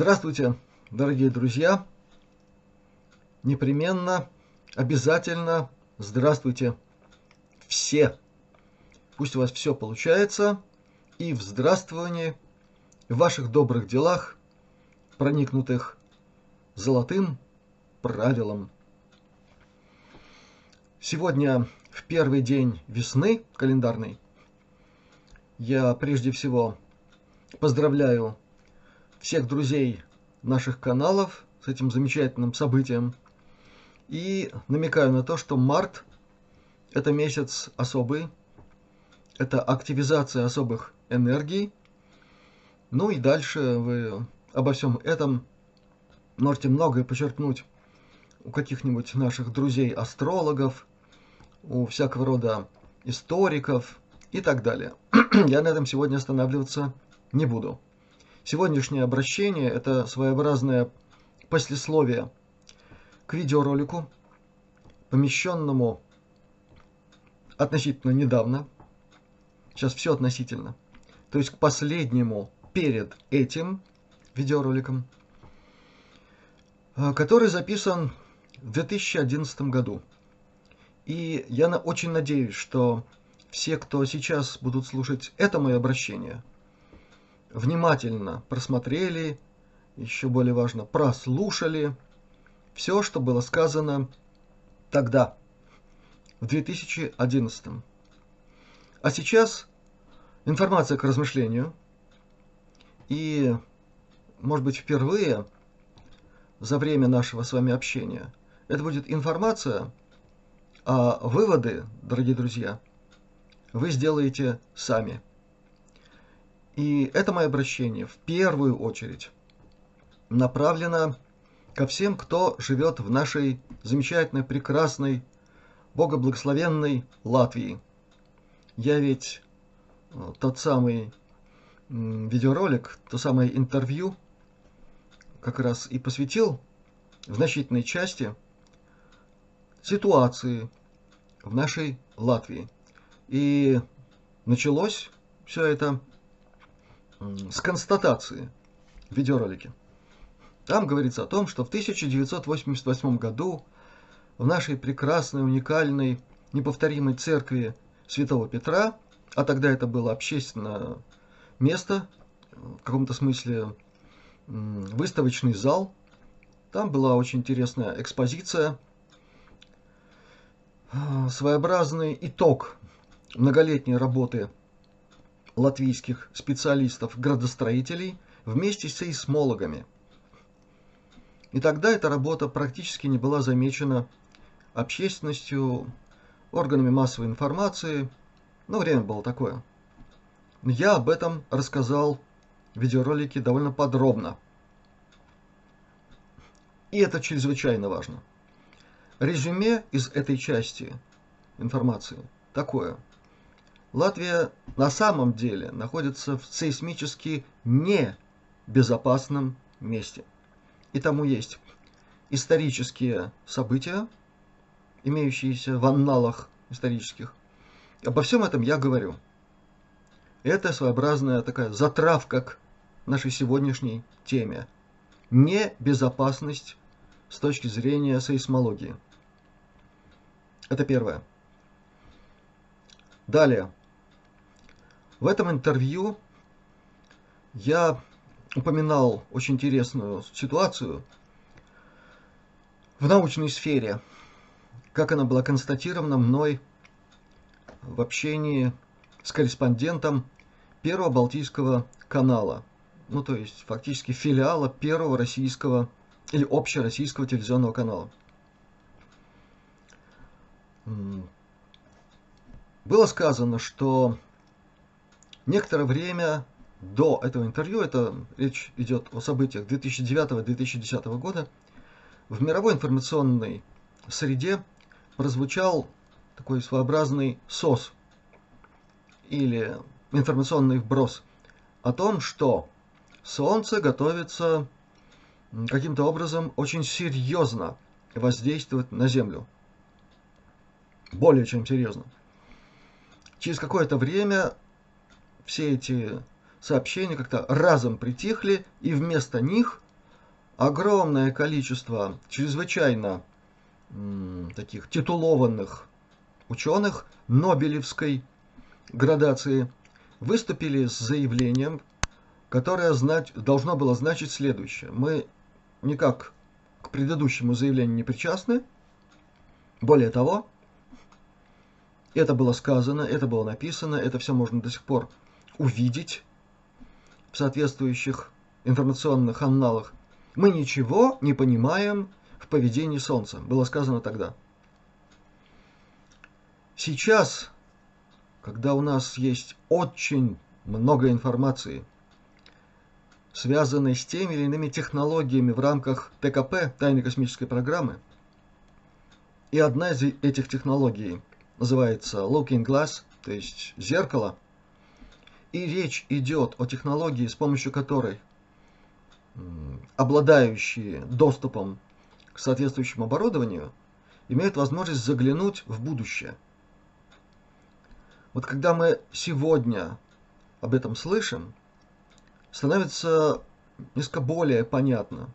Здравствуйте, дорогие друзья! Непременно, обязательно здравствуйте все! Пусть у вас все получается и в здравствовании, в ваших добрых делах, проникнутых золотым правилом. Сегодня в первый день весны календарной я прежде всего поздравляю всех друзей наших каналов с этим замечательным событием. И намекаю на то, что март – это месяц особый, это активизация особых энергий. Ну и дальше вы обо всем этом можете многое почерпнуть у каких-нибудь наших друзей-астрологов, у всякого рода историков и так далее. Я на этом сегодня останавливаться не буду. Сегодняшнее обращение – это своеобразное послесловие к видеоролику, помещенному относительно недавно, сейчас все относительно, то есть к последнему перед этим видеороликом, э, который записан в 2011 году. И я очень надеюсь, что все, кто сейчас будут слушать это мое обращение – внимательно просмотрели, еще более важно, прослушали все, что было сказано тогда, в 2011. А сейчас информация к размышлению. И, может быть, впервые за время нашего с вами общения это будет информация, а выводы, дорогие друзья, вы сделаете сами – и это мое обращение в первую очередь направлено ко всем, кто живет в нашей замечательной, прекрасной, богоблагословенной Латвии. Я ведь э, тот самый видеоролик, то самое интервью как раз и посвятил в значительной части ситуации в нашей Латвии. И началось все это с констатации в видеоролике. Там говорится о том, что в 1988 году в нашей прекрасной, уникальной, неповторимой церкви Святого Петра, а тогда это было общественное место, в каком-то смысле выставочный зал, там была очень интересная экспозиция, своеобразный итог многолетней работы латвийских специалистов-градостроителей вместе с сейсмологами. И тогда эта работа практически не была замечена общественностью, органами массовой информации, но время было такое. Я об этом рассказал в видеоролике довольно подробно. И это чрезвычайно важно. Резюме из этой части информации такое – Латвия на самом деле находится в сейсмически небезопасном месте. И тому есть исторические события, имеющиеся в анналах исторических. Обо всем этом я говорю. Это своеобразная такая затравка к нашей сегодняшней теме. Небезопасность с точки зрения сейсмологии. Это первое. Далее. В этом интервью я упоминал очень интересную ситуацию в научной сфере, как она была констатирована мной в общении с корреспондентом Первого Балтийского канала, ну то есть фактически филиала Первого Российского или Общероссийского телевизионного канала. Было сказано, что некоторое время до этого интервью, это речь идет о событиях 2009-2010 года, в мировой информационной среде прозвучал такой своеобразный СОС или информационный вброс о том, что Солнце готовится каким-то образом очень серьезно воздействовать на Землю. Более чем серьезно. Через какое-то время все эти сообщения как-то разом притихли, и вместо них огромное количество чрезвычайно таких титулованных ученых Нобелевской градации выступили с заявлением, которое знать, должно было значить следующее. Мы никак к предыдущему заявлению не причастны. Более того, это было сказано, это было написано, это все можно до сих пор увидеть в соответствующих информационных аналах. Мы ничего не понимаем в поведении Солнца, было сказано тогда. Сейчас, когда у нас есть очень много информации, связанной с теми или иными технологиями в рамках ТКП, тайной космической программы, и одна из этих технологий называется Looking Glass, то есть зеркало, и речь идет о технологии, с помощью которой обладающие доступом к соответствующему оборудованию имеют возможность заглянуть в будущее. Вот когда мы сегодня об этом слышим, становится несколько более понятно,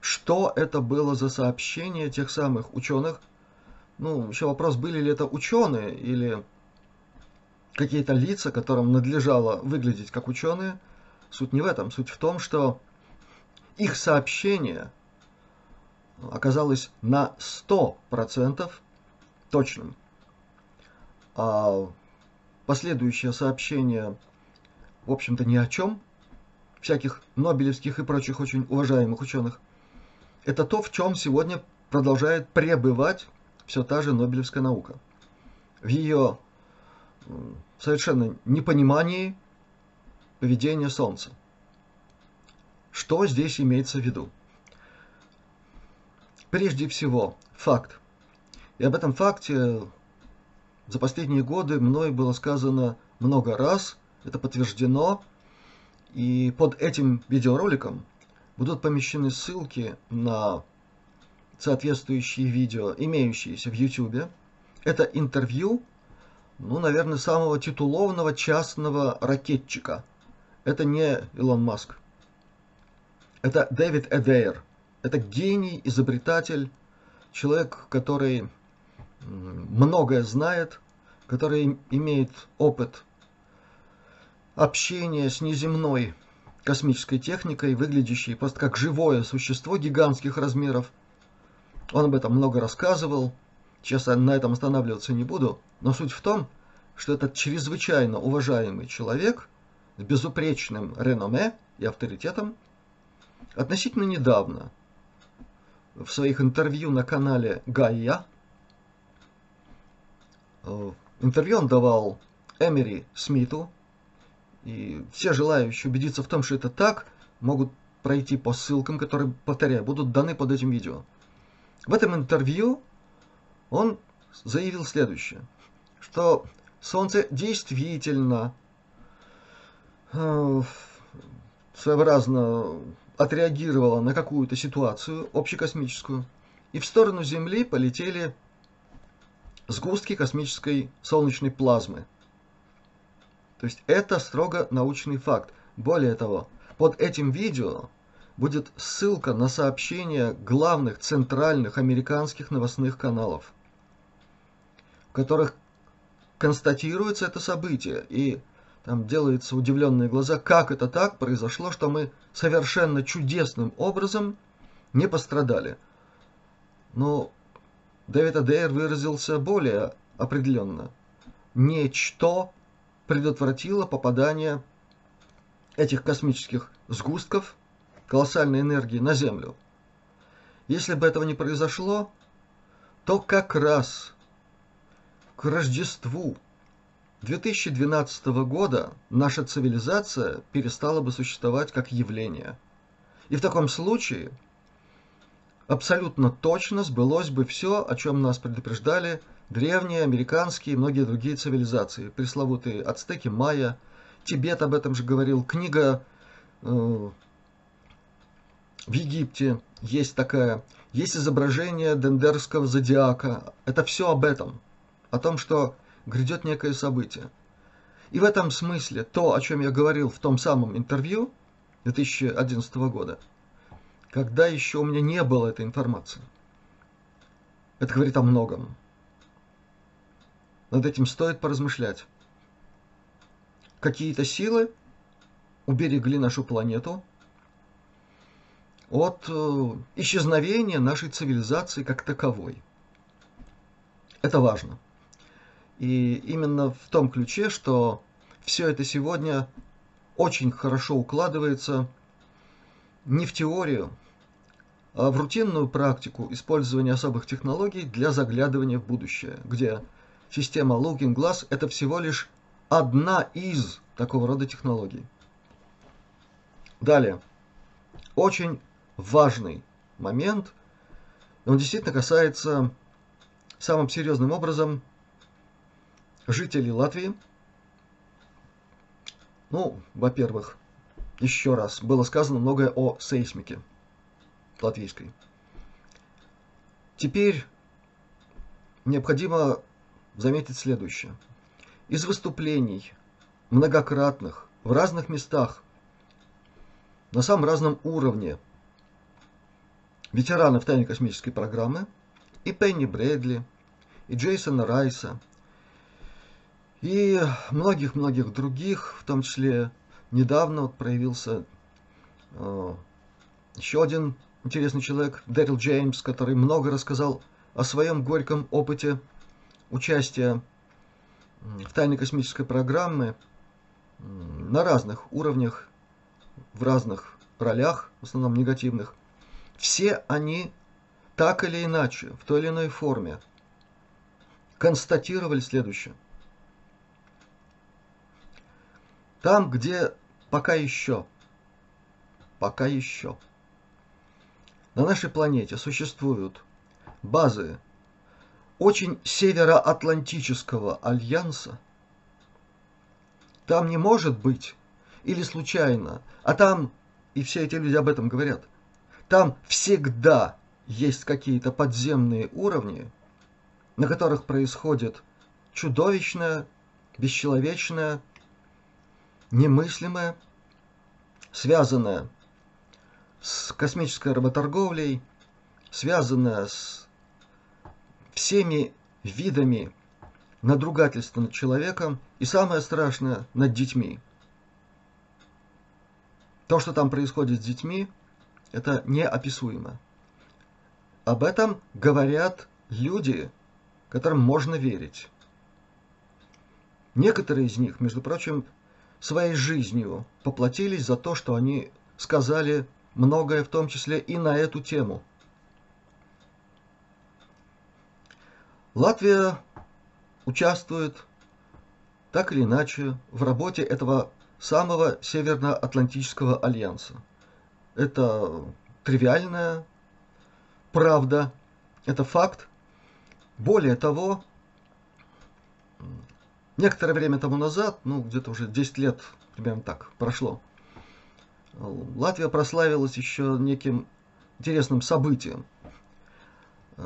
что это было за сообщение тех самых ученых. Ну, еще вопрос, были ли это ученые или какие-то лица, которым надлежало выглядеть как ученые. Суть не в этом. Суть в том, что их сообщение оказалось на 100% точным. А последующее сообщение, в общем-то, ни о чем, всяких нобелевских и прочих очень уважаемых ученых, это то, в чем сегодня продолжает пребывать все та же нобелевская наука. В ее совершенно непонимании поведения Солнца. Что здесь имеется в виду? Прежде всего, факт. И об этом факте за последние годы мной было сказано много раз, это подтверждено, и под этим видеороликом будут помещены ссылки на соответствующие видео, имеющиеся в YouTube. Это интервью ну, наверное, самого титулованного частного ракетчика. Это не Илон Маск. Это Дэвид Эдейр. Это гений, изобретатель, человек, который многое знает, который имеет опыт общения с неземной космической техникой, выглядящей просто как живое существо гигантских размеров. Он об этом много рассказывал. Сейчас я на этом останавливаться не буду. Но суть в том, что этот чрезвычайно уважаемый человек с безупречным реноме и авторитетом относительно недавно в своих интервью на канале Гайя э, интервью он давал Эмери Смиту, и все желающие убедиться в том, что это так, могут пройти по ссылкам, которые, повторяю, будут даны под этим видео. В этом интервью он заявил следующее, что Солнце действительно э, своеобразно отреагировало на какую-то ситуацию общекосмическую, и в сторону Земли полетели сгустки космической солнечной плазмы. То есть это строго научный факт. Более того, под этим видео будет ссылка на сообщения главных центральных американских новостных каналов, которых констатируется это событие, и там делаются удивленные глаза, как это так произошло, что мы совершенно чудесным образом не пострадали. Но Дэвид Адейр выразился более определенно. Нечто предотвратило попадание этих космических сгустков колоссальной энергии на Землю. Если бы этого не произошло, то как раз к Рождеству 2012 года наша цивилизация перестала бы существовать как явление. И в таком случае абсолютно точно сбылось бы все, о чем нас предупреждали древние, американские и многие другие цивилизации. Пресловутые ацтеки, майя, Тибет об этом же говорил. Книга э, в Египте есть такая. Есть изображение Дендерского зодиака. Это все об этом о том, что грядет некое событие. И в этом смысле то, о чем я говорил в том самом интервью 2011 года, когда еще у меня не было этой информации. Это говорит о многом. Над этим стоит поразмышлять. Какие-то силы уберегли нашу планету от э, исчезновения нашей цивилизации как таковой. Это важно. И именно в том ключе, что все это сегодня очень хорошо укладывается не в теорию, а в рутинную практику использования особых технологий для заглядывания в будущее, где система Looking Glass – это всего лишь одна из такого рода технологий. Далее. Очень важный момент. Он действительно касается самым серьезным образом жителей Латвии. Ну, во-первых, еще раз, было сказано многое о сейсмике латвийской. Теперь необходимо заметить следующее. Из выступлений многократных в разных местах на самом разном уровне ветеранов тайной космической программы и Пенни Брэдли, и Джейсона Райса, и многих-многих других, в том числе недавно вот проявился э, еще один интересный человек, Дэрил Джеймс, который много рассказал о своем горьком опыте участия в тайной космической программе на разных уровнях, в разных ролях, в основном негативных. Все они так или иначе, в той или иной форме, констатировали следующее – Там, где пока еще, пока еще. На нашей планете существуют базы очень североатлантического альянса, там не может быть, или случайно, а там, и все эти люди об этом говорят, там всегда есть какие-то подземные уровни, на которых происходит чудовищное, бесчеловечное, немыслимое, связанное с космической работорговлей, связанное с всеми видами надругательства над человеком и самое страшное над детьми. То, что там происходит с детьми, это неописуемо. Об этом говорят люди, которым можно верить. Некоторые из них, между прочим, своей жизнью поплатились за то, что они сказали многое, в том числе и на эту тему. Латвия участвует так или иначе в работе этого самого Североатлантического альянса. Это тривиальная правда, это факт. Более того, Некоторое время тому назад, ну где-то уже 10 лет, примерно так, прошло, Латвия прославилась еще неким интересным событием.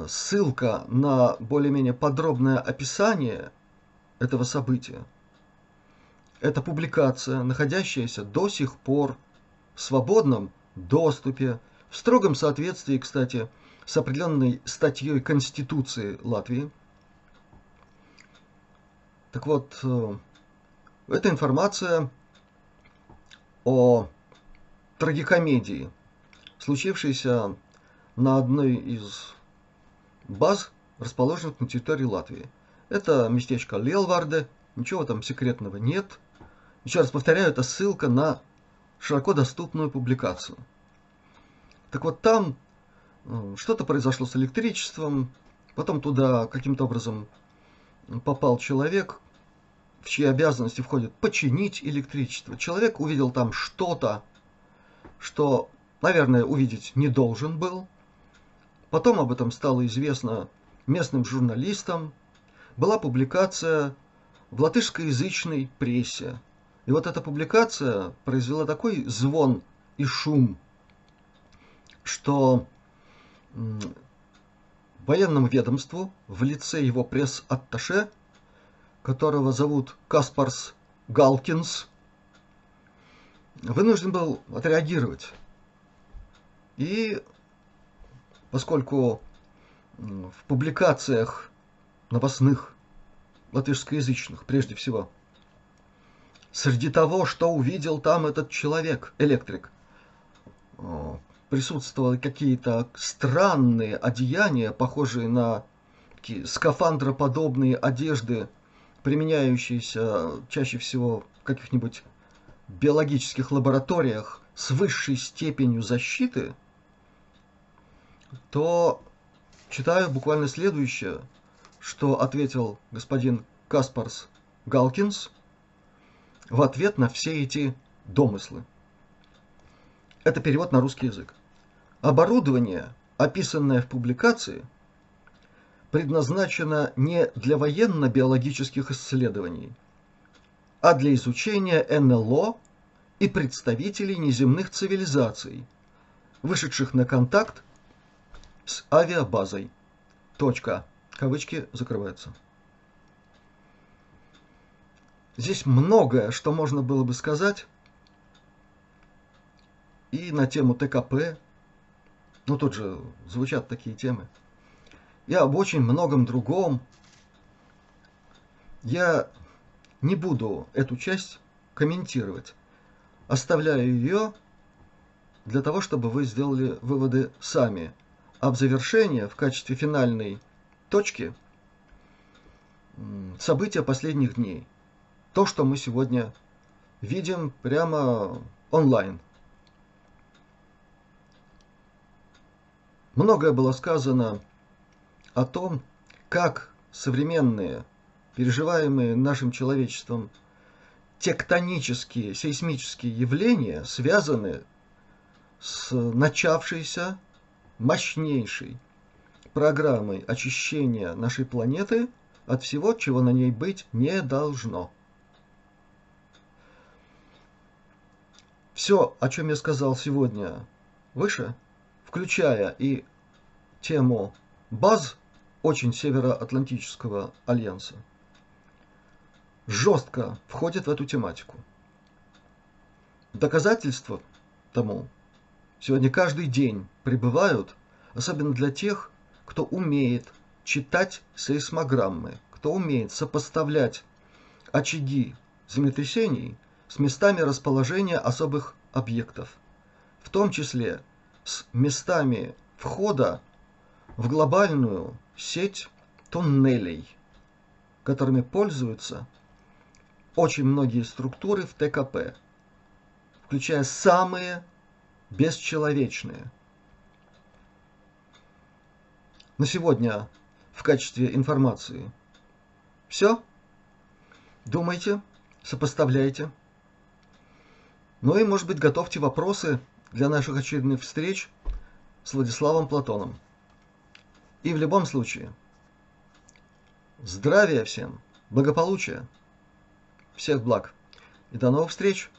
Ссылка на более-менее подробное описание этого события – это публикация, находящаяся до сих пор в свободном доступе, в строгом соответствии, кстати, с определенной статьей Конституции Латвии – так вот, э, эта информация о трагикомедии, случившейся на одной из баз, расположенных на территории Латвии. Это местечко Лелварде, ничего там секретного нет. Еще раз повторяю, это ссылка на широко доступную публикацию. Так вот там э, что-то произошло с электричеством, потом туда каким-то образом попал человек, в чьи обязанности входит починить электричество. Человек увидел там что-то, что, наверное, увидеть не должен был. Потом об этом стало известно местным журналистам. Была публикация в латышскоязычной прессе. И вот эта публикация произвела такой звон и шум, что военному ведомству в лице его пресс-атташе – которого зовут Каспарс Галкинс, вынужден был отреагировать. И поскольку в публикациях новостных, латышскоязычных прежде всего, среди того, что увидел там этот человек, электрик, присутствовали какие-то странные одеяния, похожие на такие скафандроподобные одежды, применяющиеся чаще всего в каких-нибудь биологических лабораториях с высшей степенью защиты, то читаю буквально следующее, что ответил господин Каспарс Галкинс в ответ на все эти домыслы. Это перевод на русский язык. Оборудование, описанное в публикации, предназначено не для военно-биологических исследований, а для изучения НЛО и представителей неземных цивилизаций, вышедших на контакт с авиабазой. Точка. Кавычки закрываются. Здесь многое, что можно было бы сказать и на тему ТКП, ну тут же звучат такие темы, и об очень многом другом. Я не буду эту часть комментировать, оставляю ее для того, чтобы вы сделали выводы сами. А в завершение, в качестве финальной точки, события последних дней. То, что мы сегодня видим прямо онлайн – Многое было сказано о том, как современные, переживаемые нашим человечеством тектонические, сейсмические явления связаны с начавшейся мощнейшей программой очищения нашей планеты от всего, чего на ней быть не должно. Все, о чем я сказал сегодня выше – включая и тему баз очень Североатлантического альянса, жестко входит в эту тематику. Доказательства тому сегодня каждый день прибывают, особенно для тех, кто умеет читать сейсмограммы, кто умеет сопоставлять очаги землетрясений с местами расположения особых объектов, в том числе с местами входа в глобальную сеть туннелей, которыми пользуются очень многие структуры в ТКП, включая самые бесчеловечные. На сегодня в качестве информации все. Думайте, сопоставляйте. Ну и, может быть, готовьте вопросы для наших очередных встреч с Владиславом Платоном. И в любом случае, здравия всем, благополучия, всех благ и до новых встреч!